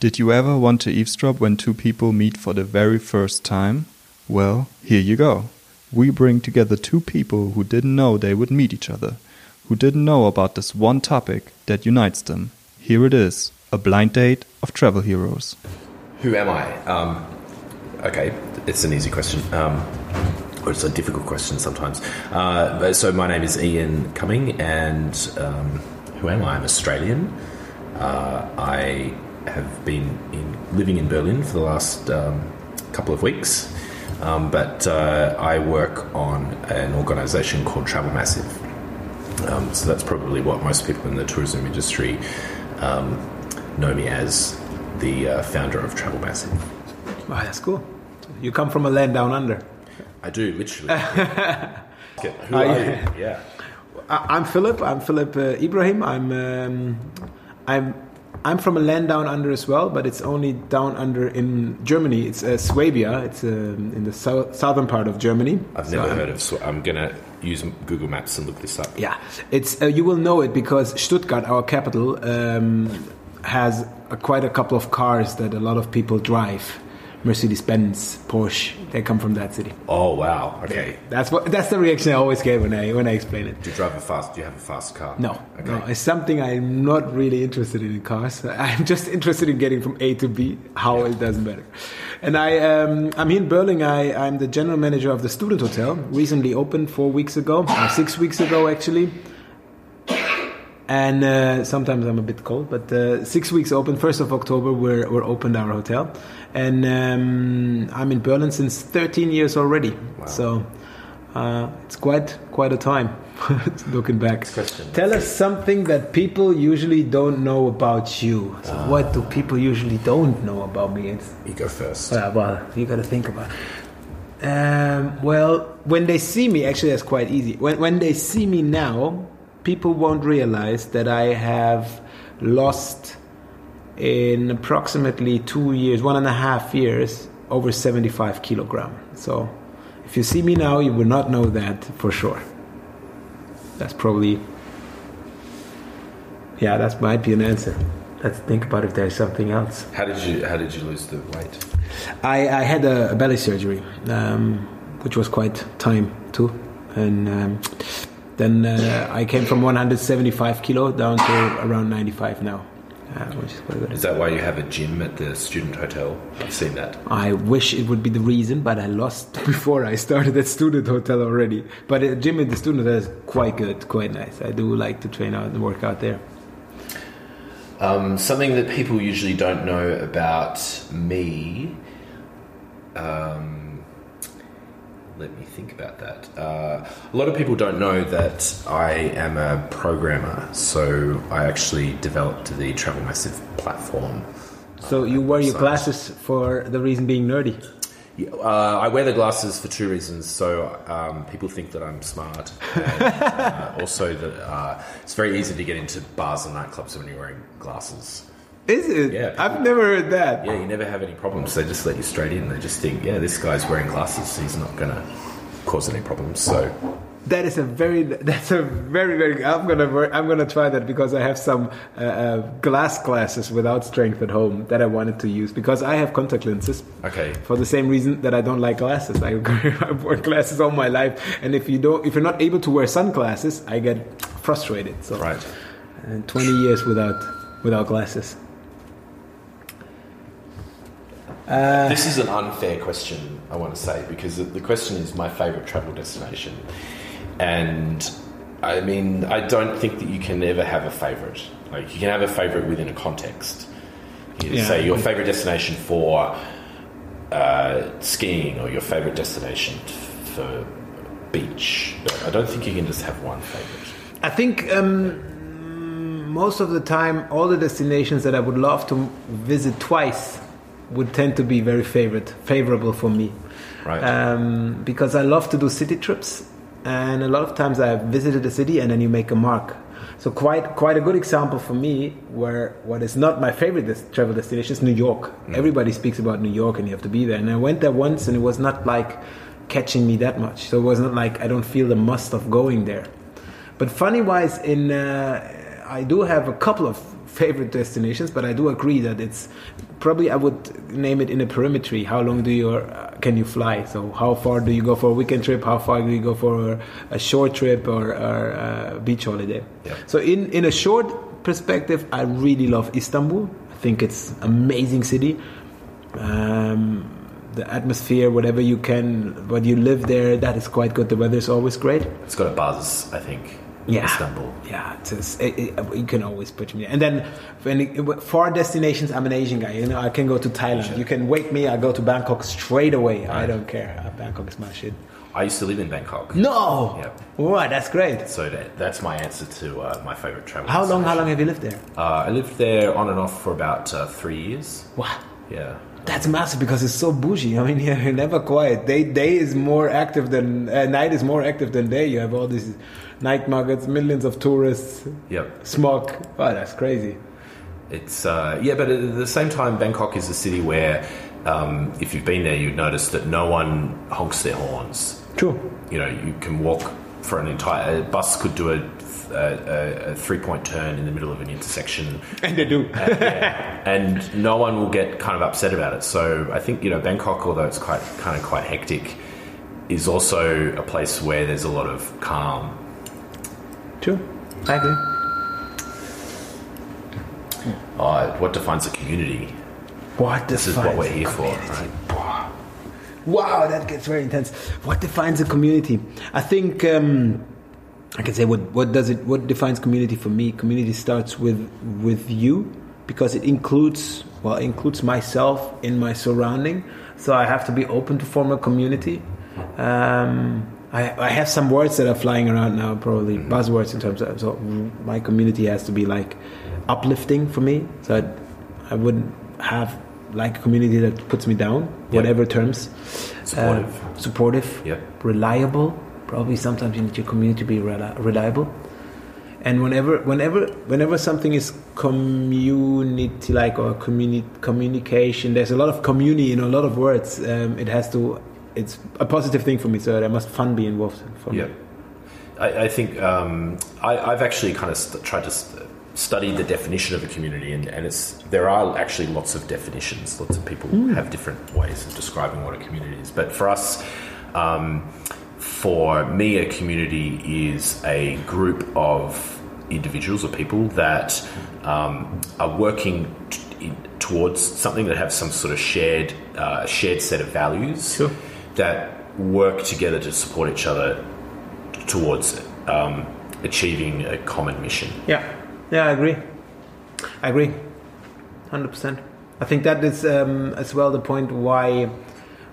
Did you ever want to eavesdrop when two people meet for the very first time? Well, here you go. We bring together two people who didn't know they would meet each other, who didn't know about this one topic that unites them. Here it is a blind date of travel heroes. Who am I? Um, okay, it's an easy question. Um, or it's a difficult question sometimes. Uh, so my name is Ian Cumming, and um, who am I? I'm Australian. Uh, I have been in, living in Berlin for the last um, couple of weeks, um, but uh, I work on an organisation called Travel Massive. Um, so that's probably what most people in the tourism industry um, know me as the uh, founder of Travel Massive. Wow, that's cool. You come from a land down under. I do, literally. Okay, Who Are you-? Yeah. I'm Philip. I'm Philip uh, Ibrahim. I'm um, I'm I'm from a land down under as well, but it's only down under in Germany. It's uh, Swabia. It's um, in the sou- southern part of Germany. I've So never I'm- heard of. So I'm gonna use Google Maps and look this up. Yeah, it's uh, you will know it because Stuttgart, our capital, um, has a, quite a couple of cars that a lot of people drive. Mercedes Benz, Porsche, they come from that city. Oh wow. Okay. That's what that's the reaction I always get when I when I explain it. Do you drive a fast? Do you have a fast car? No, Okay. no, it's something I'm not really interested in in cars. I'm just interested in getting from A to B. How it doesn't matter. And I, um, I'm here in Berlin. I, I'm the general manager of the student hotel. Recently opened four weeks ago, or six weeks ago actually. And uh, sometimes I'm a bit cold, but uh, six weeks open. First of October, we're we're opened our hotel, and um, I'm in Berlin since 13 years already. So uh, it's quite quite a time. looking back. question. Tell us something that people usually don't know about you. So what do people usually don't know about me? It's You go first. well, well you got to think about. It. Um, well, when they see me, actually, that's quite easy. When when they see me now, people won't realize that I have lost in approximately two years, one and a half years, over seventy-five kilogram. So, if you see me now, you will not know that for sure. That's probably, yeah, that might be an answer. Let's think about if there's something else. How did you How did you lose the weight? I, I had a, a belly surgery, um, which was quite time too, and um, then uh, I came from 175 kilo down to around 95 now, uh, which is quite good. Is that why you have a gym at the student hotel? I've seen that. I wish it would be the reason, but I lost before I started at student hotel already. But the gym at the student hotel is quite good, quite nice. I do like to train out and work out there. Um, something that people usually don't know about me. Um, let me think about that. Uh, a lot of people don't know that I am a programmer, so I actually developed the Travel Massive platform. So you wear your glasses for the reason being nerdy. Uh, I wear the glasses for two reasons. So um, people think that I'm smart, and uh, also that uh, it's very easy to get into bars and nightclubs when you're wearing glasses. Is it? Yeah, people- I've never heard that. Yeah, you never have any problems. They just let you straight in. They just think, yeah, this guy's wearing glasses, he's not going to cause any problems. So, That is a very. That's a very very. I'm gonna. I'm gonna try that because I have some uh, uh, glass glasses without strength at home that I wanted to use because I have contact lenses. okay. For the same reason that I don't like glasses, I I've worn glasses all my life, and if you don't, if you're not able to wear sunglasses, I get frustrated. So, Right. and 20 years without without glasses. This is an unfair question, I want to say, because the- question is my favorite travel destination. And I mean, I don't think that you can ever have a favorite. Like, you can have a favorite within a context. You Yeah. say your favorite destination for uh, skiing or your favorite destination for beach. But I don't think you can just have one favorite. I think um, most of the time, all the destinations that I would love to visit twice would tend to be very favorite, favorable for me. Right. Um, because I love to do city trips, and a lot of times I've visited a city and then you make a mark. So quite quite a good example for me, where what is not my favorite des- travel destination is New York. Everybody speaks about New York, and you have to be there. And I went there once, and it was not like catching me that much. So it was not like I don't feel the must of going there. But funny wise, in uh, I do have a couple of favorite destinations, but I do agree that it's probably I would name it in a perimetry. How long do you uh, can you fly? So how far do you go for a weekend trip? How far do you go for a, a short trip or, or a beach holiday? Yeah. So in in a short perspective, I really love Istanbul. I think it's amazing city. Um, the atmosphere, whatever you can, what you live there, that is quite good. The weather is always great. It's got a buzz, I think. Yeah. Istanbul. Yeah, it's just, it, it, you can always put me. And then when it, far destinations, I'm an Asian guy. You know, I can go to Thailand. Sure. You can wake me. I go to Bangkok straight away. I don't care. Uh, Bangkok is my shit. I used to live in Bangkok. No. Yep. Wow, that's great. So that, that's my answer to uh, my favorite travel. How long? How long have you lived there? Uh, I lived there on and off for about uh, three years. Wow. Yeah. That's massive because it's so bougie. I mean, you're never quiet. Day day is more active than uh, night is more active than day. You have all these night markets, millions of tourists, Yep. smog. Wow, that's crazy. It's uh, yeah, but at the same time, Bangkok is a city where, um, if you've been there, you'd notice that no one honks their horns. True. You know, you can walk for an entire a bus could do a, a, a three point turn in the middle of an intersection, And they do. and no one will get kind of upset about it. So I think you know Bangkok, although it's quite kind of quite hectic, is also a place where there's a lot of calm. True. I agree. Uh, what defines a community? What This is what we're here for, right? Wow, that gets very intense. What defines a community? I think um, I can say what what does it what defines community for me? Community starts with with you because it includes well it includes myself in my surrounding. So I have to be open to form a community. Um, I, I have some words that are flying around now, probably buzzwords in terms of so my community has to be like uplifting for me. So I, I wouldn't have like a community that puts me down, whatever terms. Supportive. Uh, supportive. Yep. Reliable. Probably sometimes you need your community to be reli- reliable. And whenever, whenever, whenever something is community like or communi- communication, there's a lot of community in a lot of words. Um, it has to. It's a positive thing for me, so there must fun be involved for Yeah, me. I, I think um, I, I've actually kind of st- tried to st- study the definition of a community, and, and it's there are actually lots of definitions. Lots of people have different ways of describing what a community is. But for us, um, for me, a community is a group of individuals or people that um, are working t- towards something that have some sort of shared uh, shared set of values Sure. That work together to support each other towards um, achieving a common mission. Yeah, yeah, I agree. I agree, hundred percent. I think that is um, as well the point why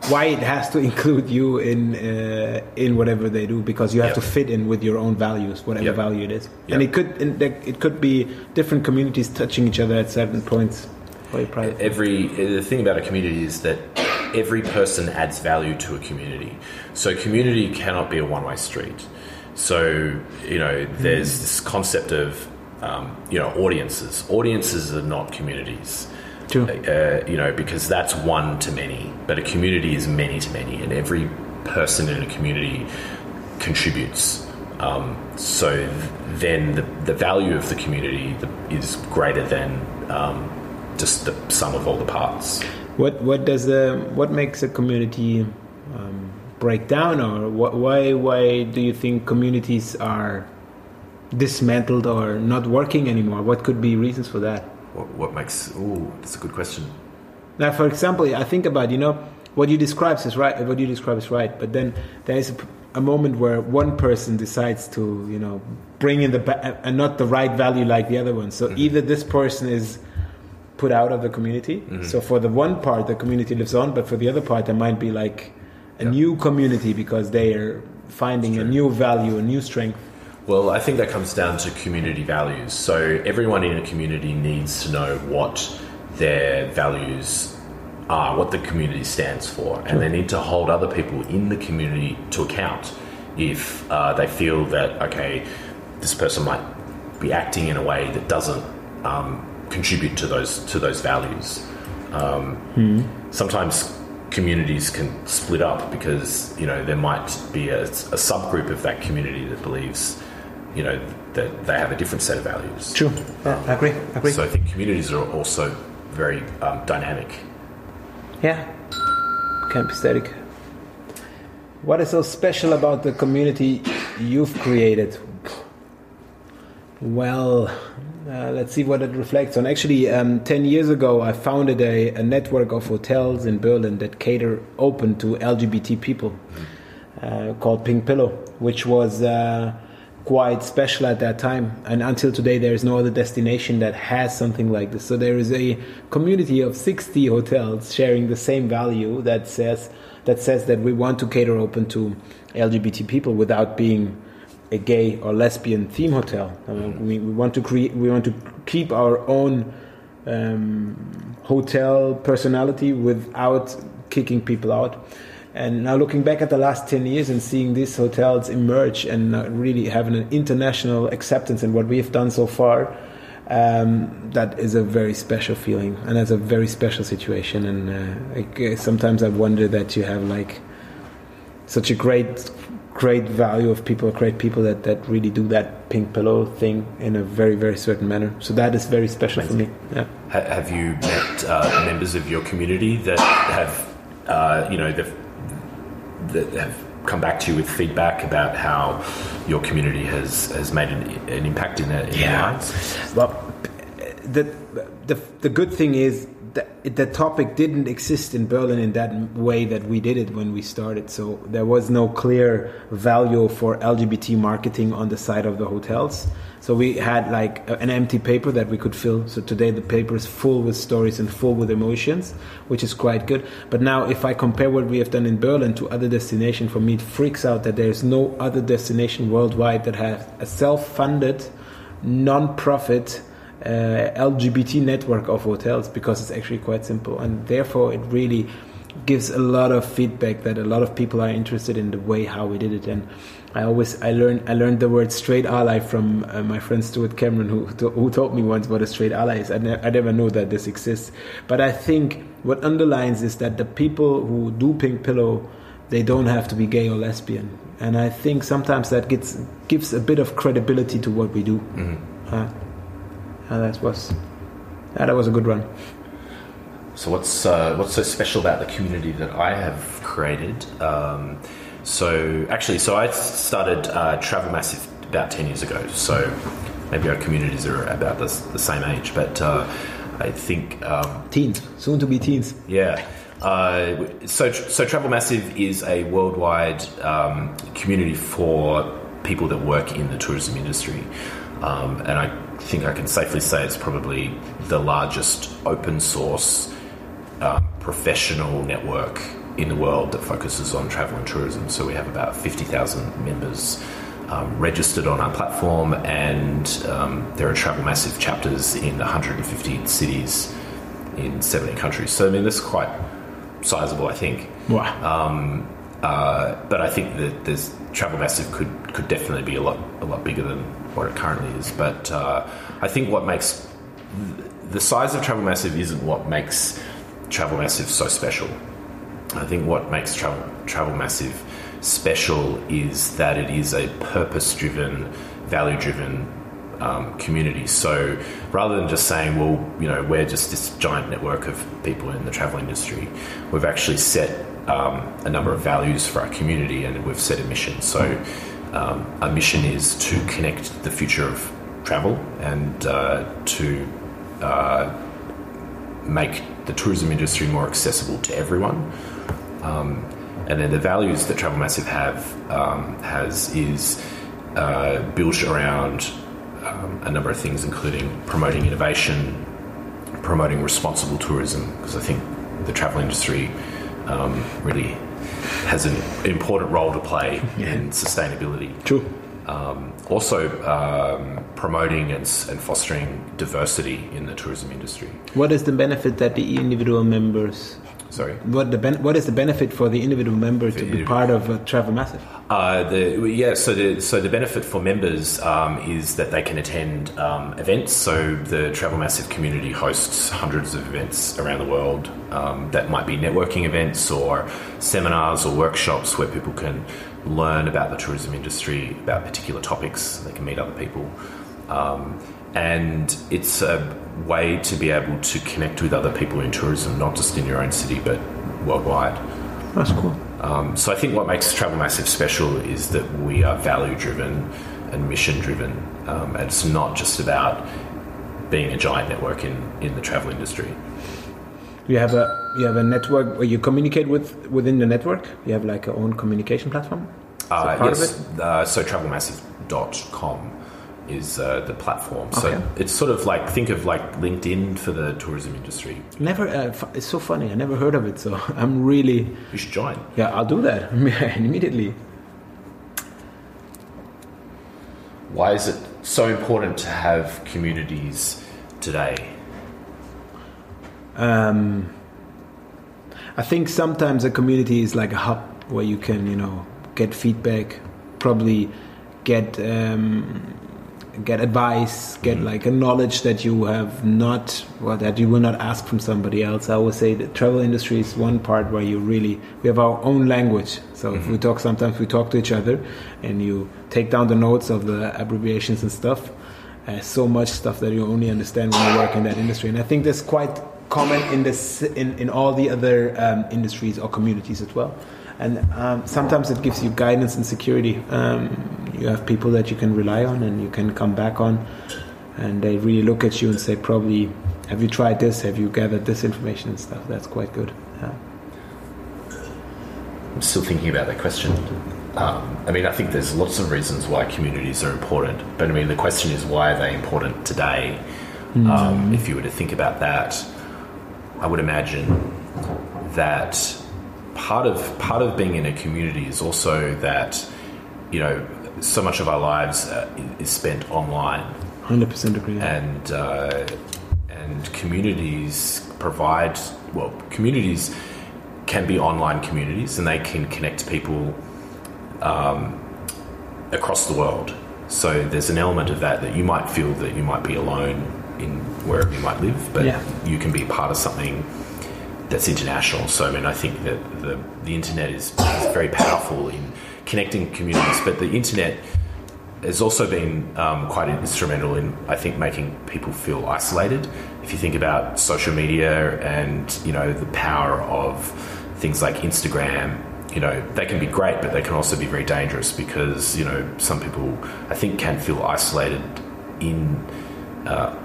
why it has to include you in uh, in whatever they do because you have Yep. to fit in with your own values, whatever Yep. value it is. Yep. And it could it could be different communities touching each other at certain points. Every the thing about a community is that every person adds value to a community. So community cannot be a one way street. So you know, there's this concept of um, you know audiences. Audiences are not communities. True. uh, you know, because that's one to many, but a community is many to many, and every person in a community contributes. Um, so th- then the, the value of the community the, is greater than um, just the sum of all the parts. What what does the what makes a community um, break down, or what, why why do you think communities are dismantled or not working anymore? What could be reasons for that? What, what makes? Oh, that's a good question. Now, for example, I think about you know what you describe is right. What you describe is right, but then there is a, a moment where one person decides to you know bring in the and not the right value like the other one. So either this person is put out of the community. So for the one part, the community lives on, but for the other part, there might be like a Yeah. new community because they are finding a new value, a new strength. Well, I think that comes down to community values. So everyone in a community needs to know what their values are, what the community stands for, and they need to hold other people in the community to account if uh, they feel that okay, this person might be acting in a way that doesn't um, contribute to those to those values. Um, Sometimes communities can split up because you know there might be a, a subgroup of that community that believes you know, that they have a different set of values. True. Yeah, I agree. I agree. So I think communities are also very um, dynamic. Yeah, can't be static. What is so special about the community you've created? Well, uh, let's see what it reflects on. Actually, um, 10 years ago, I founded a, a, network of hotels in Berlin that cater open to LGBT people uh, called Pink Pillow, which was uh, quite special at that time. And until today, there is no other destination that has something like this. So there is a community of 60 hotels sharing the same value that says that says that we want to cater open to LGBT people without being a gay or lesbian theme hotel. Uh, we, we want to create. We want to keep our own um, hotel personality without kicking people out. And now looking back at the last 10 years and seeing these hotels emerge and really having an international acceptance in what we have done so far, um, that is a very special feeling and that's a very special situation. And uh, I, sometimes I wonder that you have like such a great great value of people, great people that, that really do that pink pillow thing in a very, very certain manner. So that is very special Amazing. for me. Yeah. Have you met uh, members of your community that have, uh, you know, that have come back to you with feedback about how your community has, has made an, an impact in their, in yeah. their lives? Well, the, the, the good thing is the, the topic didn't exist in Berlin in that way that we did it when we started. So there was no clear value for LGBT marketing on the side of the hotels. So we had like an empty paper that we could fill. So today the paper is full with stories and full with emotions, which is quite good. But now if I compare what we have done in Berlin to other destinations, for me it freaks out that there's no other destination worldwide that has a self-funded, non-profit uh, LGBT network of hotels because it's actually quite simple, and therefore it really gives a lot of feedback that a lot of people are interested in the way how we did it. And I always I learned I learned the word straight ally from uh, my friend Stuart Cameron, who who told me once what a straight ally is. I, ne- I never knew that this exists, but I think what underlines is that the people who do Pink Pillow they don't have to be gay or lesbian. And I think sometimes that gets gives a bit of credibility to what we do. Mm-hmm. Uh, and that was that was a good run. So what's uh, what's so special about the community that I have created? Um, so actually, so I started uh, Travel Massive about ten years ago. So maybe our communities are about the, the same age, but uh, I think um, teens, soon to be teens. Yeah. Uh, so, so Travel Massive is a worldwide um, community for people that work in the tourism industry, um, and I think I can safely say it's probably the largest open source uh, professional network in the world that focuses on travel and tourism. So we have about 50,000 members um, registered on our platform, and um, there are Travel Massive chapters in 150 cities in 70 countries. So, I mean, this is quite sizable, I think. Wow. Um, uh, but I think that this Travel Massive could, could definitely be a lot a lot bigger than what it currently is. But uh, I think what makes the size of Travel Massive isn't what makes Travel Massive so special. I think what makes Travel, Travel Massive special is that it is a purpose driven, value driven um, community. So rather than just saying, well, you know, we're just this giant network of people in the travel industry, we've actually set um, a number of values for our community and we've set a mission. So um, our mission is to connect the future of travel and uh, to uh, make the tourism industry more accessible to everyone. Um, and then the values that Travel Massive have um, has is uh, built around um, a number of things, including promoting innovation, promoting responsible tourism, because I think the travel industry um, really has an important role to play yeah. in sustainability. True. Um, also, um, promoting and, and, fostering diversity in the tourism industry. What is the benefit that the individual members Sorry. What the ben- what is the benefit for the individual member to be part of a Travel Massive? Uh, the, yeah, so the so the benefit for members um, is that they can attend um, events. So the Travel Massive community hosts hundreds of events around the world. Um, that might be networking events or seminars or workshops where people can learn about the tourism industry, about particular topics. They can meet other people. Um, and it's a way to be able to connect with other people in tourism, not just in your own city, but worldwide. That's cool. Um, so I think what makes Travel Massive special is that we are value driven and mission driven. Um, and it's not just about being a giant network in, in the travel industry. You have a you have a network where you communicate with within the network. You have like a own communication platform. Uh, part of yes, uh, so travelmassive.com is uh, the platform. So Okay. it's sort of like think of like LinkedIn for the tourism industry. Never. Uh, it's so funny. I never heard of it. So I'm really. You should join. Yeah, I'll do that immediately. Why is it so important to have communities today? Um, I think sometimes a community is like a hub where you can, you know, get feedback, probably get um, get advice, get like a knowledge that you have not, well, that you will not ask from somebody else. I always say the travel industry is one part where you really we have our own language. So if we talk, sometimes we talk to each other, and you take down the notes of the abbreviations and stuff. Uh, so much stuff that you only understand when you work in that industry, and I think that's quite common in this in, in all the other um, industries or communities as well. And um, sometimes it gives you guidance and security. Um, you have people that you can rely on and you can come back on, and they really look at you and say, "Probably, have you tried this? Have you gathered this information and stuff?" That's quite good. Yeah. I'm still thinking about that question. Um, I mean, I think there's lots of reasons why communities are important, but I mean, the question is why are they important today? Um, if you were to think about that, I would imagine that part of part of being in a community is also that you know so much of our lives uh, is spent online Hundred percent agree. and uh, and communities provide well communities can be online communities and they can connect people um, across the world so there's an element of that that you might feel that you might be alone in wherever you might live but Yeah. you can be part of something that's international so I mean I think that the, the internet is, is very powerful in connecting communities but the internet has also been um, quite instrumental in, I think, making people feel isolated. If you think about social media and you know the power of things like Instagram, you know they can be great, but they can also be very dangerous because you know some people I think can feel isolated in uh,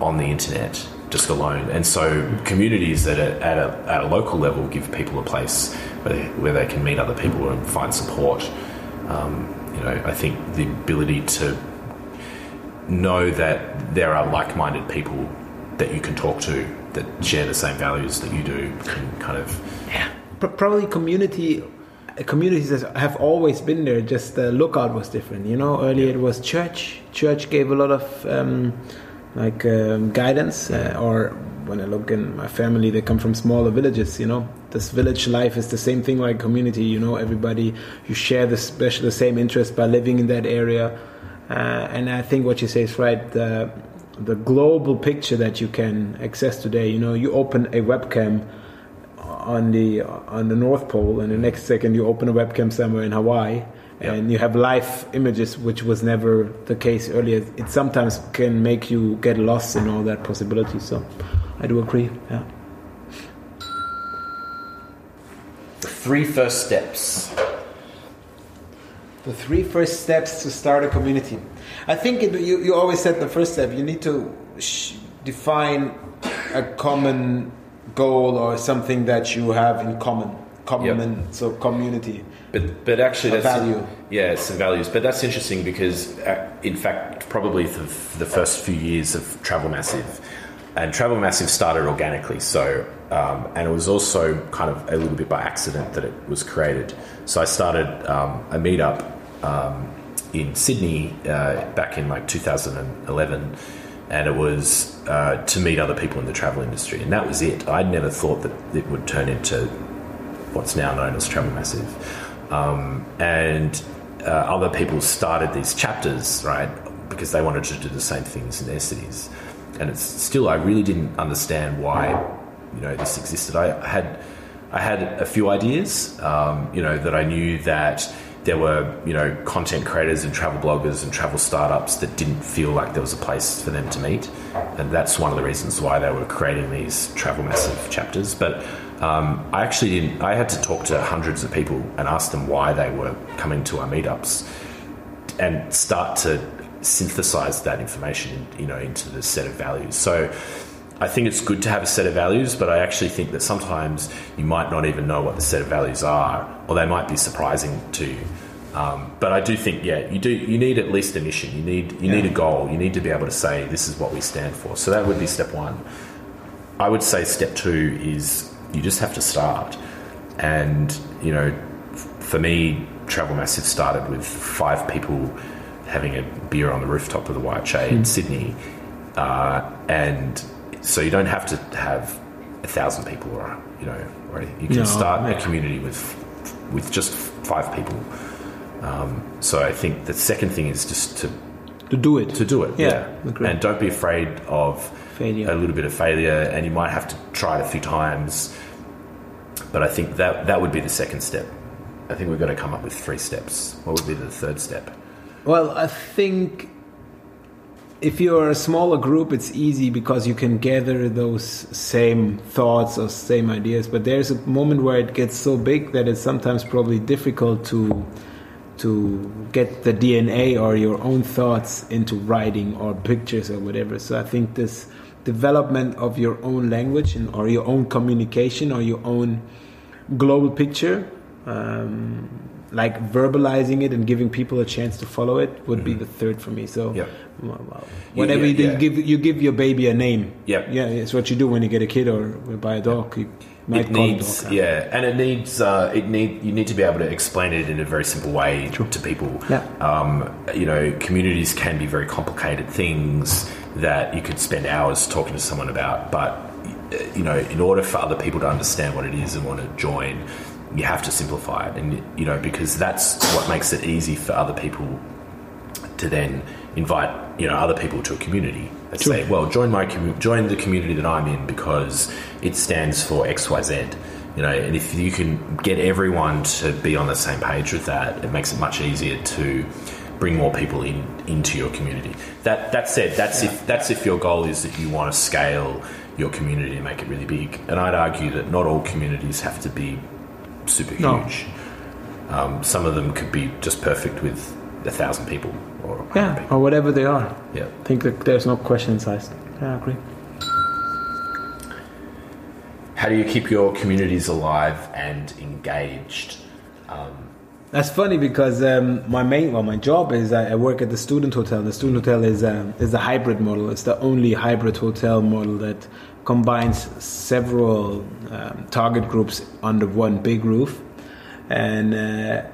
on the internet just alone, and so communities that are at a, at a local level give people a place where they, where they can meet other people and find support. Um, you know, I think the ability to know that there are like-minded people that you can talk to that share the same values that you do can kind of yeah. probably community communities that have always been there just the lookout was different you know earlier it was church church gave a lot of um, like um, guidance uh, or when i look in my family they come from smaller villages you know. This village life is the same thing like community you know. Everybody you share the special the same interest by living in that area. Uh, and i think what you say is right. The, the global picture that you can access today you know you open a webcam on the on the North Pole, and the next second you open a webcam somewhere in Hawaii, and you have live images, which was never the case earlier. It sometimes can make you get lost in all that possibility. So, I do agree. Yeah. the three first steps. The three first steps to start a community. I think it, you, you always said the first step, you need to sh- define a common goal or something that you have in common. Common, so community. But but actually, A that's value. yeah, some values. But that's interesting because, uh, in fact, probably the, the first few years of Travel Massive, and Travel Massive started organically. So, um, and it was also kind of a little bit by accident that it was created. So I started um, a meetup um, in Sydney uh, back in like 2011. And it was uh, to meet other people in the travel industry, and that was it. I'd never thought that it would turn into what's now known as Travel Massive. Um, and uh, other people started these chapters, right, because they wanted to do the same things in their cities. And it's still, I really didn't understand why, you know, this existed. I had, I had a few ideas, um, you know, that I knew that there were you know content creators and travel bloggers and travel startups that didn't feel like there was a place for them to meet, and that's one of the reasons why they were creating these travel massive chapters. But um, I actually didn't. I had to talk to hundreds of people and ask them why they were coming to our meetups, and start to synthesize that information, you know, into the set of values. So. I think it's good to have a set of values, but I actually think that sometimes you might not even know what the set of values are, or they might be surprising to you. Um, but I do think, yeah, you do. You need at least a mission. You need you need a goal. You need to be able to say this is what we stand for. So that would be step one. I would say step two is you just have to start. And you know, for me, Travel Massive started with five people having a beer on the rooftop of the YHA in Sydney, uh, and so you don't have to have a thousand people, or you know, or you can No, start yeah. a community with with just five people. Um, so I think the second thing is just to To do it. to do it, Yeah, yeah, and don't be afraid of Failure. a little bit of failure, and you might have to try it a few times. But I think that that would be the second step. I think we've got to come up with three steps. What would be the third step? Well, I think if you're a smaller group, it's easy because you can gather those same thoughts or same ideas. But there's a moment where it gets so big that it's sometimes probably difficult to to get the DNA or your own thoughts into writing or pictures or whatever. So I think this development of your own language and or your own communication or your own global picture um, like verbalizing it and giving people a chance to follow it would be the third for me so Yep. well, whatever yeah, you yeah. you give you give your baby a name Yep. yeah it's what you do when you get a kid or buy a dog you might it call needs, dog yeah, and it needs uh, it need you need to be able to explain it in a very simple way to people. Yeah. Um, you know, communities can be very complicated things that you could spend hours talking to someone about, but you know, in order for other people to understand what it is and want to join, you have to simplify it, and you know, because that's what makes it easy for other people to then invite you know other people to a community and Sure. say, well, join my join the community that I'm in because it stands for X Y Z. You know, and if you can get everyone to be on the same page with that, it makes it much easier to bring more people in into your community. That that said, that's if that's if your goal is that you want to scale your community and make it really big. And I'd argue that not all communities have to be super No. huge. Um, some of them could be just perfect with a thousand people or yeah people. or whatever they are Yeah. I think that there's no question size yeah I agree How do you keep your communities alive and engaged? That's funny because um, my main, well, my job is I, I work at the student hotel. The student hotel is um, is a hybrid model. It's the only hybrid hotel model that combines several um, target groups under one big roof, and uh,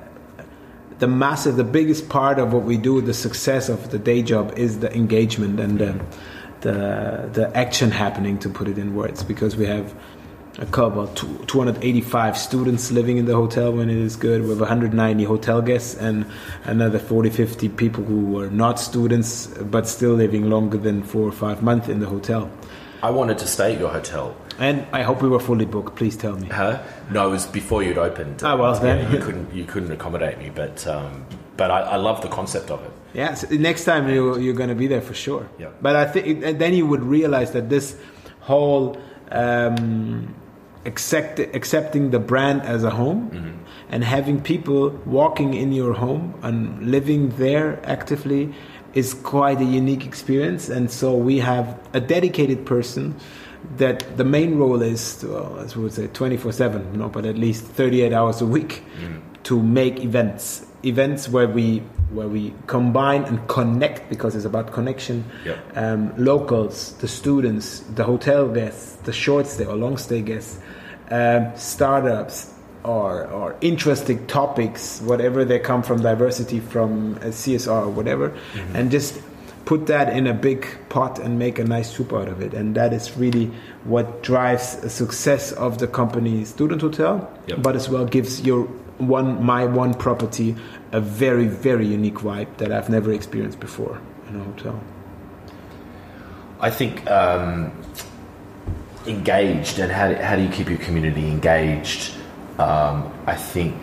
the massive, the biggest part of what we do, the success of the day job, is the engagement and the the, the action happening. To put it in words, because we have a couple, two- 285 students living in the hotel when it is good. We have 190 hotel guests and another 40, 50 people who were not students but still living longer than four or five months in the hotel. I wanted to stay at your hotel. And I hope we were fully booked. Please tell me. Huh? No, it was before you'd opened. Ah, well, Yeah, then. you couldn't you couldn't accommodate me, but um, but I, I love the concept of it. Yeah, so next time you, you're going to be there for sure. Yeah. But I think then you would realize that this whole um, accept, accepting the brand as a home mm-hmm. and having people walking in your home and living there actively is quite a unique experience. And so we have a dedicated person that the main role is, well, as we would say, 24 7, no, but at least 38 hours a week mm-hmm. to make events. Events where we where we combine and connect because it's about connection. Yep. Um, locals, the students, the hotel guests, the short stay or long stay guests, um, startups, or or interesting topics, whatever they come from, diversity, from uh, CSR or whatever, and just put that in a big pot and make a nice soup out of it. And that is really what drives the success of the company Student Hotel, Yep. but as well gives your one my one property a very very unique vibe that I've never experienced before in a hotel. I think um, engaged and how how do you keep your community engaged? Um, I think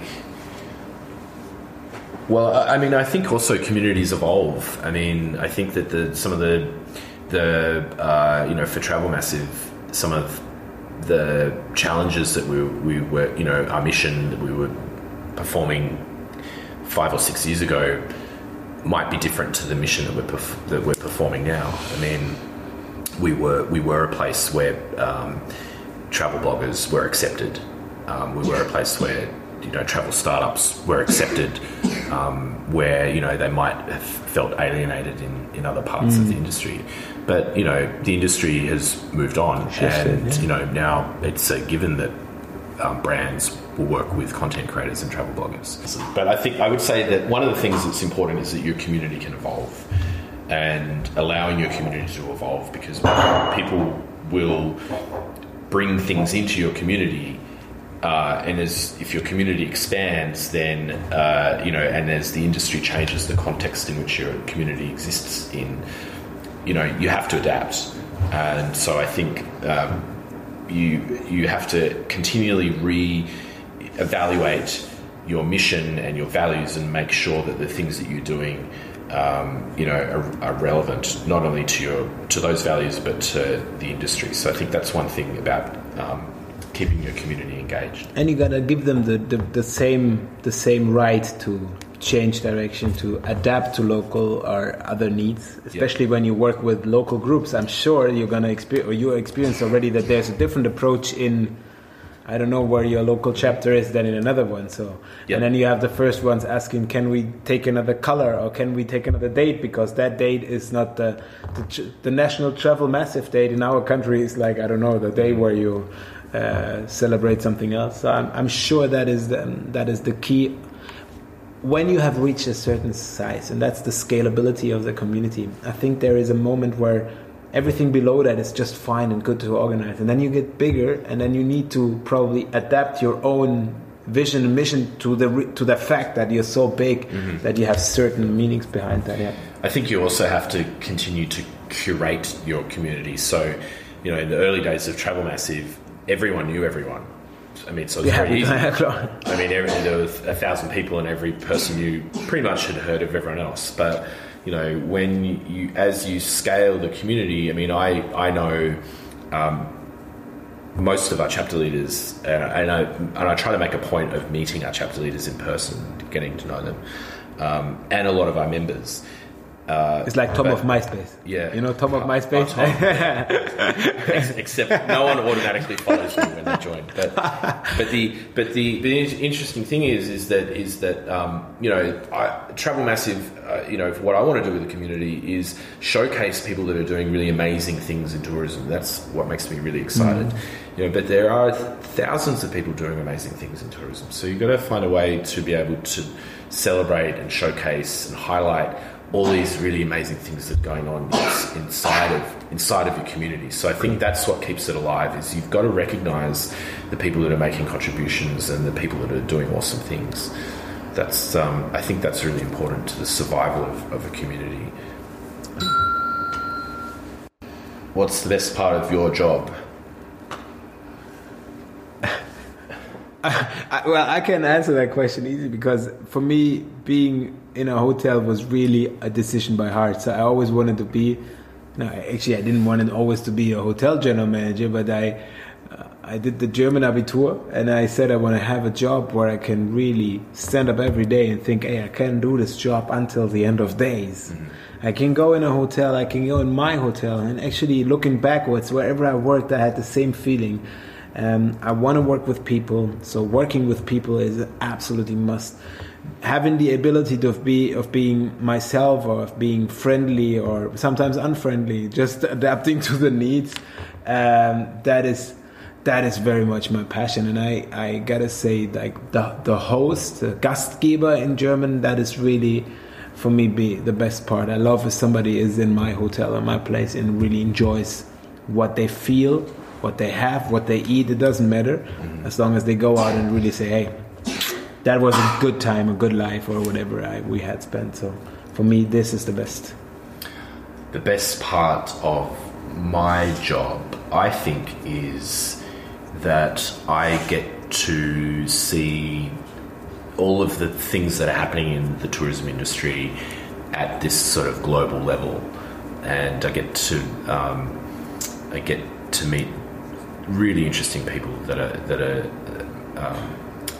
Well, I I mean, I think also communities evolve. I mean, I think that the some of the the uh, you know for Travel Massive, some of the challenges that we we were you know our mission that we were performing five or six years ago might be different to the mission that we're perf- that we're performing now. I mean, we were we were a place where um, travel bloggers were accepted. Um, we were a place where you know travel startups were accepted, um, where you know they might have felt alienated in, in other parts of the industry. But you know the industry has moved on, Shifted, and yeah. you know now it's a given that um, brands will work with content creators and travel bloggers. But I think I would say that one of the things that's important is that your community can evolve and allowing your community to evolve because people will bring things into your community. Uh, and as if your community expands, then uh, you know, and as the industry changes, the context in which your community exists in, you know, you have to adapt. And so I think um, you you have to continually re-evaluate your mission and your values and make sure that the things that you're doing um, you know are, are relevant not only to your to those values but to the industry. So I think that's one thing about um, keeping your community engaged. And you gotta give them the, the, the same the same right to change direction to adapt to local or other needs especially when you work with local groups. I'm sure you're gonna experience or you experience already that there's a different approach in i don't know where your local chapter is than in another one so Yep. and then you have the first ones asking can we take another color or can we take another date? Because that date is not the the, the national travel massive date in our country. Is like i don't know the day where you uh, celebrate something else. So i'm, I'm sure that is the, that is the key. When you have reached a certain size, and that's the scalability of the community, I think there is a moment where everything below that is just fine and good to organize. And then you get bigger, and then you need to probably adapt your own vision and mission to the to the fact that you're so big mm-hmm. that you have certain meanings behind that. Yeah. I think you also have to continue to curate your community. So, you know, in the early days of Travel Massive, everyone knew everyone. I mean, so it was Yeah, very easy. I mean, every, there was a thousand people, and every person you pretty much had heard of everyone else. But you know, when you, as you scale the community, I mean, I I know um, most of our chapter leaders, and, and I and I try to make a point of meeting our chapter leaders in person, getting to know them, um, and a lot of our members. Uh, It's like Tom but- of MySpace. Yeah. You know Tom of Oh, MySpace? Except no one automatically follows you when they join. But but the but the the interesting thing is is that is that um, you know I, Travel Massive. Uh, you know what I want to do with the community is showcase people that are doing really amazing things in tourism. That's what makes me really excited. You know, but there are thousands of people doing amazing things in tourism. So you've got to find a way to be able to celebrate and showcase and highlight all these really amazing things that are going on inside of inside of your community. So I think that's what keeps it alive. Is you've got to recognise the people that are making contributions and the people that are doing awesome things. That's um, I think that's really important to the survival of, of a community. What's the best part of your job? I, well, I can answer that question easy because for me, being in a hotel was really a decision by heart. So I always wanted to be. No, actually, I didn't want it always to be a hotel general manager, but I, uh, I did the German Abitur, and I said I want to have a job where I can really stand up every day and think, hey, I can do this job until the end of days. I can go in a hotel, I can go in my hotel, and actually looking backwards, wherever I worked, I had the same feeling. Um, I want to work with people, so working with people is absolutely must. Having the ability to be of being myself or of being friendly or sometimes unfriendly, just adapting to the needs, um, that is that is very much my passion. And I, I gotta say, like the the host, the Gastgeber in German, that is really for me be the best part. I love if somebody is in my hotel or my place and really enjoys what they feel, what they have, what they eat. It doesn't matter as long as they go out and really say, "Hey, that was a good time, a good life, or whatever I, we had spent." So for me, this is the best. The best part of my job, I think, is that I get to see all of the things that are happening in the tourism industry at this sort of global level, and I get to um, I get to meet really interesting people that are that are um,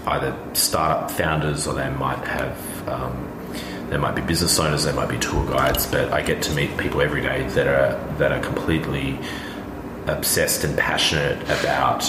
either startup founders or they might have um, they might be business owners, they might be tour guides, but I get to meet people every day that are that are completely obsessed and passionate about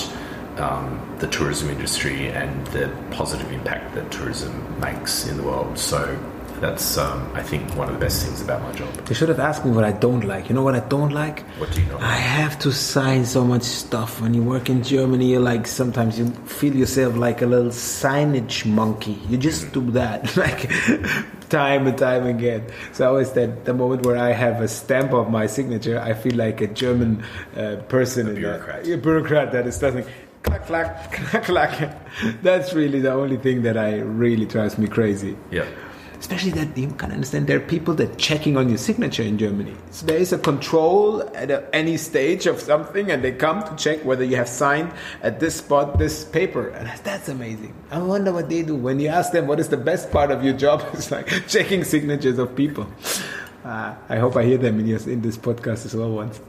um, the tourism industry and the positive impact that tourism makes in the world. So that's um, I think one of the best things about my job. They should have asked me what I don't like. You know what I don't like? What do you not I have to sign so much stuff. When you work in Germany, you're like sometimes you feel yourself like a little signage monkey. You just do that like time and time again. So I always that the moment where I have a stamp of my signature, I feel like a German uh, person, A that- bureaucrat. a bureaucrat that is nothing. Clack, clack, clack, clack. That's really the only thing that I really drives me crazy. Yeah. Especially that you can understand there are people that checking on your signature in Germany. So there is a control at a, any stage of something, and they come to check whether you have signed at this spot this paper, and that's amazing. I wonder what they do when you ask them what is the best part of your job. It's like checking signatures of people. Uh, I hope I hear them in, your, in this podcast as well once.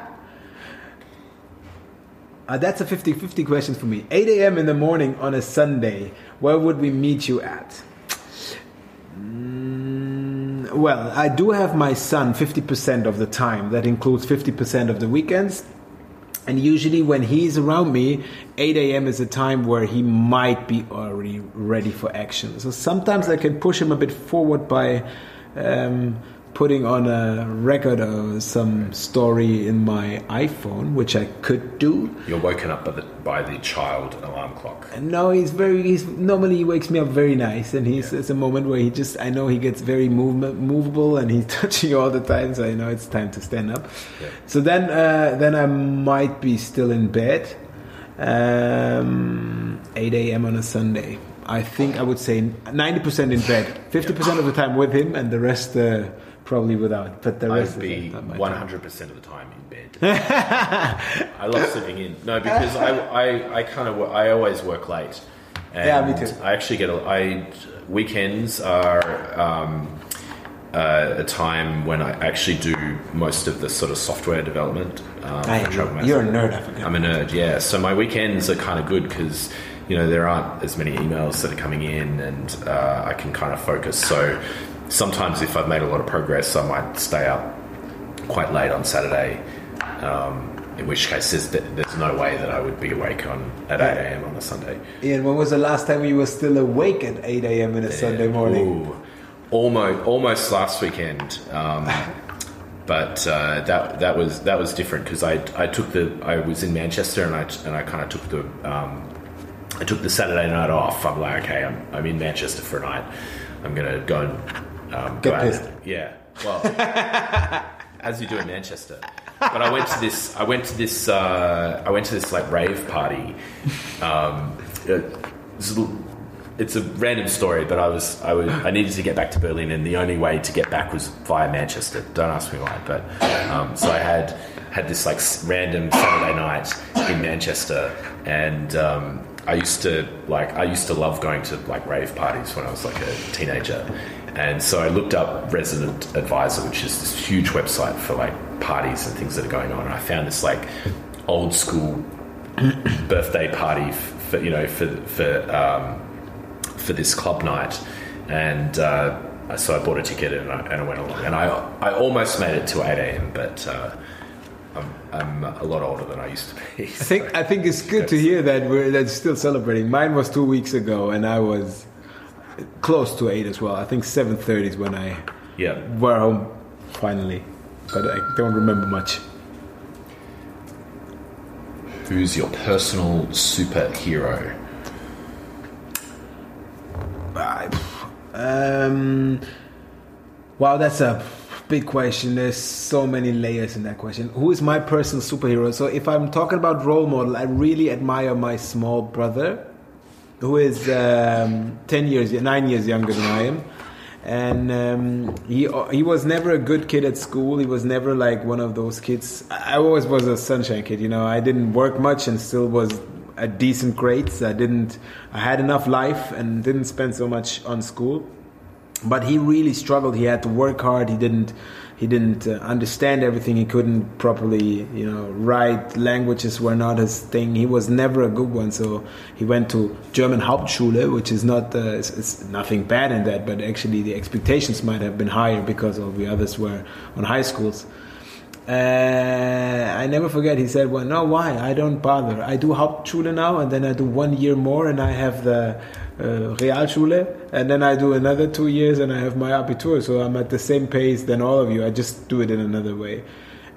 Uh, that's a 50 50 question for me. 8 a.m. in the morning on a Sunday, where would we meet you at? Mm, well, I do have my son 50% of the time. That includes 50% of the weekends. And usually, when he's around me, 8 a.m. is a time where he might be already ready for action. So sometimes I can push him a bit forward by um, putting on a record or some story in my iPhone, which I could do. You're woken up by the by the child alarm clock. And no, he's very. He's normally he wakes me up very nice, and he's it's a moment where he just. I know he gets very movement, movable, and he's touching all the time. So I know it's time to stand up. Yeah. So then, uh, then I might be still in bed. Um, 8 a.m. on a Sunday. I think I would say 90% in bed, 50% of the time with him, and the rest uh, probably without. But the rest I'd be is not my time. 100 percent of the time in bed. I love sleeping in. No, because I I, I kind of I always work late. And Yeah, me too. I actually get a I weekends are. Um, uh, a time when I actually do most of the sort of software development. Um, Travel you're a nerd, I. I'm a nerd, yeah. So my weekends are kind of good because you know there aren't as many emails that are coming in, and uh, I can kind of focus. So sometimes if I've made a lot of progress, I might stay up quite late on Saturday. Um, in which case, there's, there's no way that I would be awake on at 8 a.m. on a Sunday. Ian, when was the last time you were still awake at 8 a.m. in a Sunday morning? Ooh, almost, almost last weekend. Um, but uh, that that was that was different because I I took the I was in Manchester and I and I kind of took the um, I took the Saturday night off. I'm like, okay, I'm I'm in Manchester for a night. I'm gonna go and um, Get pissed. Yeah, well, as you do in Manchester. But I went to this. I went to this. Uh, I went to this like rave party. Um, it's a little- it's a random story, but I was I was I needed to get back to Berlin, and the only way to get back was via Manchester. Don't ask me why, but um, so I had had this like random Saturday night in Manchester, and um, I used to like I used to love going to like rave parties when I was like a teenager, and so I looked up Resident Advisor, which is this huge website for like parties and things that are going on, and I found this like old school birthday party for you know for for um, for this club night, and uh, so I bought a ticket and I, and I went along, and I I almost made it to eight a.m. But uh, I'm I'm a lot older than I used to be. I think I think it's good to hear that we're that's still celebrating. Mine was two weeks ago, and I was close to eight as well. I think seven thirty is when I yeah. were home finally, but I don't remember much. Who's your personal superhero? Um, wow, that's a big question. There's so many layers in that question. Who is my personal superhero? So, if I'm talking about role model, I really admire my small brother, who is um, ten years, nine years younger than I am, and um, he he was never a good kid at school. He was never like one of those kids. I always was a sunshine kid. You know, I didn't work much and still was at decent grades. I didn't. I had enough life and didn't spend so much on school. But he really struggled. He had to work hard. He didn't he didn't uh, understand everything. He couldn't properly, you know, write. Languages were not his thing. He was never a good one. So he went to German Hauptschule, which is not, uh, it's, it's, nothing bad in that, but actually the expectations might have been higher because all the others were on high schools. Uh, I never forget. He said, "Well, no, why? I don't bother. I do Hauptschule now, and then I do one year more, and I have the uh, Realschule, and then I do another two years and I have my Abitur. So I'm at the same pace than all of you. I just do it in another way.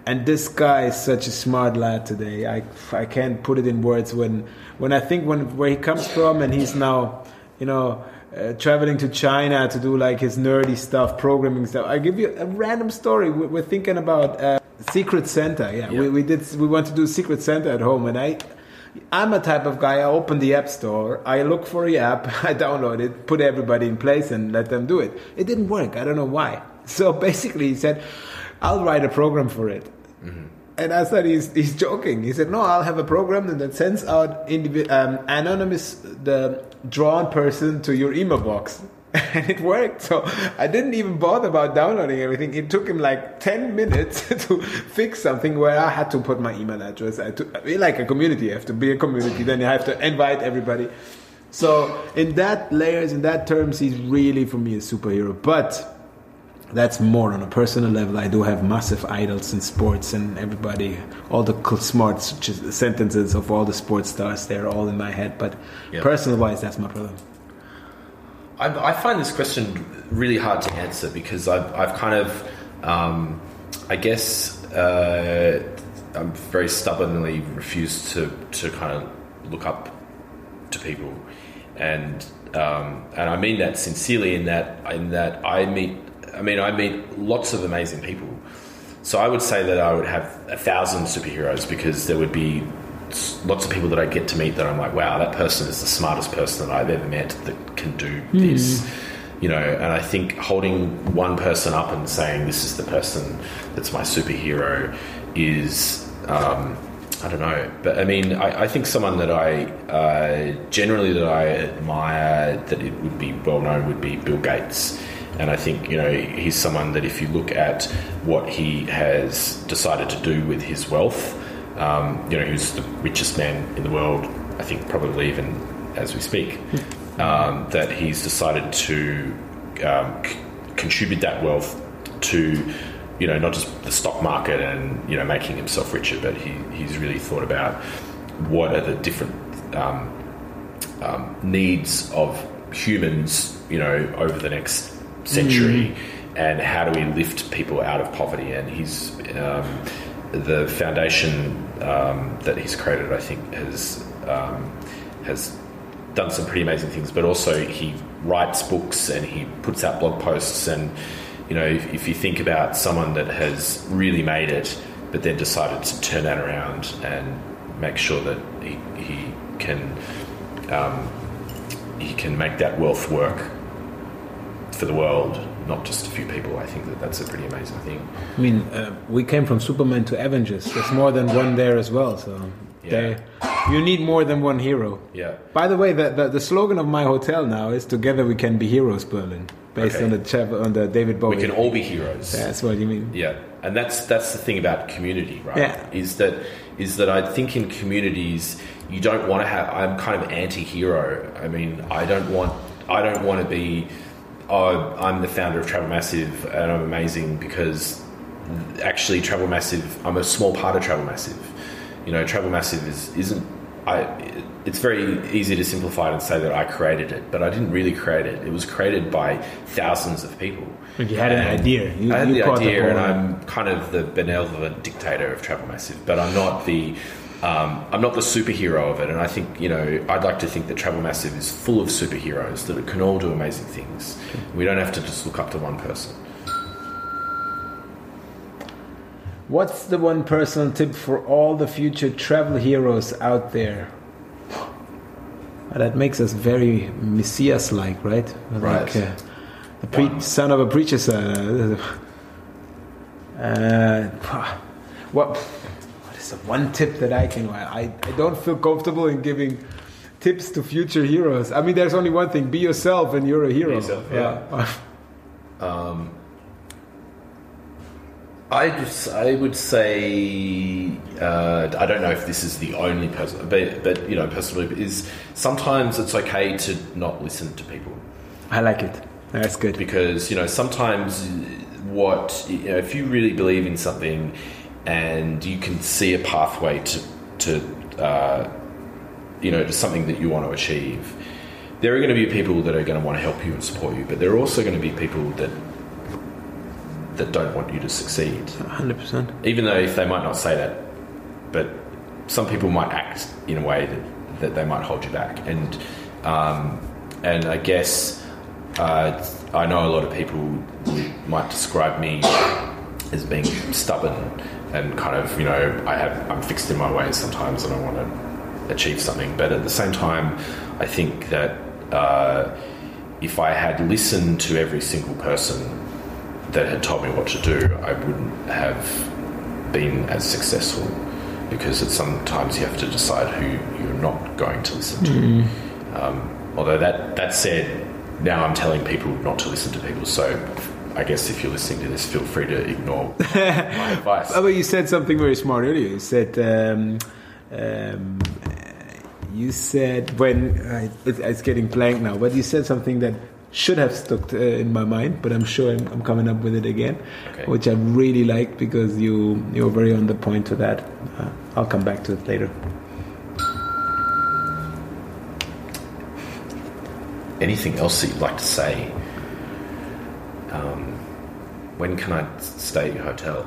And this guy is such a smart lad today. I, I can't put it in words when when I think when where he comes from and he's now, you know, uh, traveling to China to do like his nerdy stuff, programming stuff. I give you a random story. We're, we're thinking about uh, Secret Santa. Yeah, yeah, We, we did. We want to do Secret Santa at home, and I I'm a type of guy. I open the app store, I look for the app, I download it, put everybody in place, and let them do it. It didn't work. I don't know why. So basically, he said, "I'll write a program for it." Mm-hmm. And I thought he's he's joking. He said, "No, I'll have a program that sends out indivi- um, anonymous the drawn person to your email box." and it worked. So I didn't even bother about downloading everything. It took him like 10 minutes to fix something where I had to put my email address. I, to, I mean, like a community, you have to be a community, then you have to invite everybody. So in that layers, in that terms, he's really for me a superhero. But that's more on a personal level. I do have massive idols in sports, and everybody, all the smart sentences of all the sports stars, they're all in my head. But yep. personal wise, that's my problem. I, I, find this question really hard to answer because I've, I've kind of, um, I guess, uh, I'm very stubbornly refused to, to kind of look up to people, and um, and I mean that sincerely in that in that I meet, I mean I meet lots of amazing people. So I would say that I would have a thousand superheroes because there would be lots of people that I get to meet that I'm like, wow, that person is the smartest person that I've ever met that can do mm. this. You know, and I think holding one person up and saying this is the person that's my superhero is, um, I don't know, but I mean, I, I think someone that I uh, generally that I admire that it would be well known would be Bill Gates. And I think, you know, he's someone that if you look at what he has decided to do with his wealth, um, you know, who's the richest man in the world, I think probably even as we speak, um, that he's decided to um, c- contribute that wealth to, you know, not just the stock market and, you know, making himself richer, but he, he's really thought about what are the different um, um, needs of humans, you know, over the next century. Mm. And how do we lift people out of poverty? And he's um, the foundation um, that he's created, I think, has um, has done some pretty amazing things. But also, he writes books and he puts out blog posts. And you know, if, if you think about someone that has really made it, but then decided to turn that around and make sure that he, he can um, he can make that wealth work for the world not just a few people. I think that that's a pretty amazing thing. I mean, uh, we came from Superman to Avengers. There's more than one there as well. So yeah. you need more than one hero. Yeah. By the way, the, the, the slogan of my hotel now is "Together we can be heroes, Berlin." Based okay. on the on the David Bowie. We can all be heroes. That's what you mean. Yeah, and that's that's the thing about community, right? Yeah. Is that is that I think in communities you don't want to have. I'm kind of anti-hero. I mean, I don't want I don't want to be oh, I'm the founder of Travel Massive and I'm amazing because actually Travel Massive, I'm a small part of Travel Massive. You know, Travel Massive is, isn't, I, it's very easy to simplify it and say that I created it, but I didn't really create it. It was created by thousands of people. But you had an idea. You, I had the idea, the and I'm kind of the benevolent dictator of Travel Massive, but I'm not the um, I'm not the superhero of it, and I think you know I'd like to think that Travel Massive is full of superheroes that it can all do amazing things. We don't have to just look up to one person. What's the one personal tip for all the future travel heroes out there? That makes us very messias-like, right? Right. Like, uh, the pre- son of a preacher. son. Uh, what? One tip that I can? I I don't feel comfortable in giving tips to future heroes. I mean, there's only one thing: be yourself, and you're a hero. yourself, yeah. Um, I just, I would say, uh, I don't know if this is the only person, but, but you know, personally, is sometimes it's okay to not listen to people I like it. That's good. because you know sometimes what you know, if you really believe in something and you can see a pathway to to uh, you know to something that you want to achieve. There are going to be people that are going to want to help you and support you but there are also going to be people that that don't want you to succeed. 100%. even though if they might not say that but some people might act in a way that, that they might hold you back. And um, and I guess uh, I know a lot of people might describe me as being stubborn and kind of you know I have I'm fixed in my ways sometimes and I want to achieve something. But at the same time I think that uh, if I had listened to every single person that had told me what to do I wouldn't have been as successful because it's sometimes you have to decide who you're not going to listen to. Um, although that that said now I'm telling people not to listen to people. So I guess if you're listening to this feel free to ignore my advice Oh, but you said something very smart earlier. You said, um, um, you said when uh, it, it's getting blank now, but you said something that should have stuck uh, in my mind, but I'm sure I'm, I'm coming up with it again, Okay. which I really like because you you're very on the point to that. Uh, I'll come back to it later. anything else that you'd like to say um, when can I stay at your hotel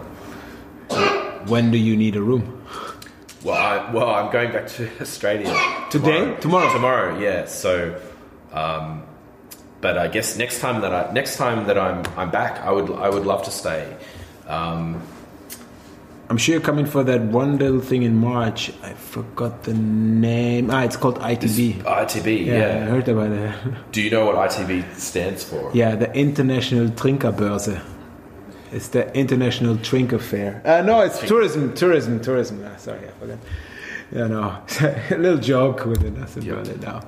When do you need a room? Well, I, well, I'm going back to Australia Today? Tomorrow? Tomorrow, yeah. So, um, but I guess next time that I next time that I'm I'm back, I would I would love to stay. Um, I'm sure you're coming for that one little thing in March. I forgot the name. Ah, it's called ITB. ITB, yeah, I heard about it. Do you know what ITB stands for? Yeah, the International Trinkerbörse. It's the International Trinker Fair. Uh, no, it's tourism, tourism, tourism. Ah, sorry, I forgot. Yeah, no, a little joke with it. That's about it now.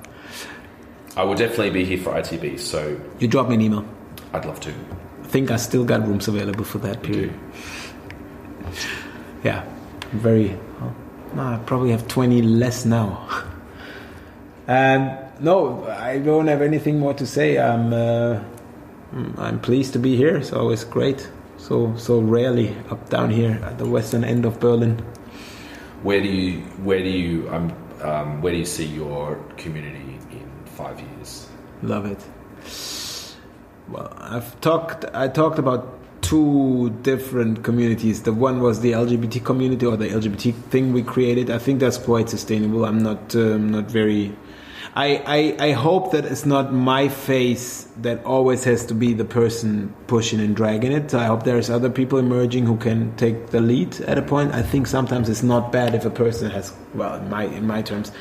I will definitely be here for ITB, so You drop me an email. I'd love to. I think I still got rooms available for that period. Yeah, very. No, I probably have 20 less now. and no, I don't have anything more to say. I'm, uh, mm, I'm pleased to be here. It's always great. So, so rarely up down here at the western end of Berlin. Where do you where do you um, um, where do you see your community in five years? Love it. Well, I've talked. I talked about two different communities. The one was the LGBT community or the LGBT thing we created. I think that's quite sustainable. I'm not um, not very. I, I I hope that it's not my face that always has to be the person pushing and dragging it. I hope there's other people emerging who can take the lead at a point. I think sometimes it's not bad if a person has, well, in my in my terms,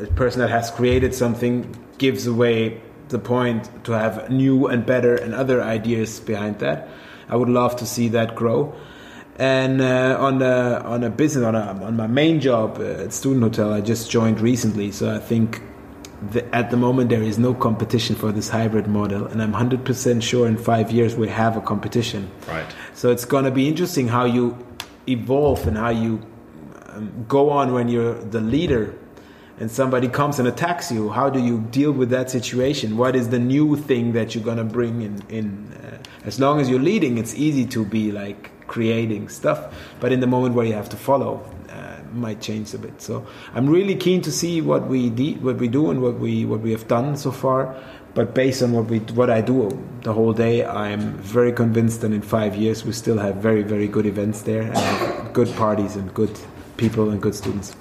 a person that has created something gives away the point to have new and better and other ideas behind that. I would love to see that grow. And uh, on the on a business on a, on my main job uh, at Student Hotel, I just joined recently, so I think the, at the moment there is no competition for this hybrid model, and I'm hundred percent sure in five years we have a competition. Right. So it's going to be interesting how you evolve and how you um, go on when you're the leader and somebody comes and attacks you. How do you deal with that situation? What is the new thing that you're going to bring in? in uh, as long as you're leading, it's easy to be like creating stuff, but in the moment where you have to follow, uh, might change a bit. So I'm really keen to see what we de- what we do and what we what we have done so far. But based on what we what I do the whole day, I'm very convinced that in five years we still have very very good events there and good parties and good people and good students.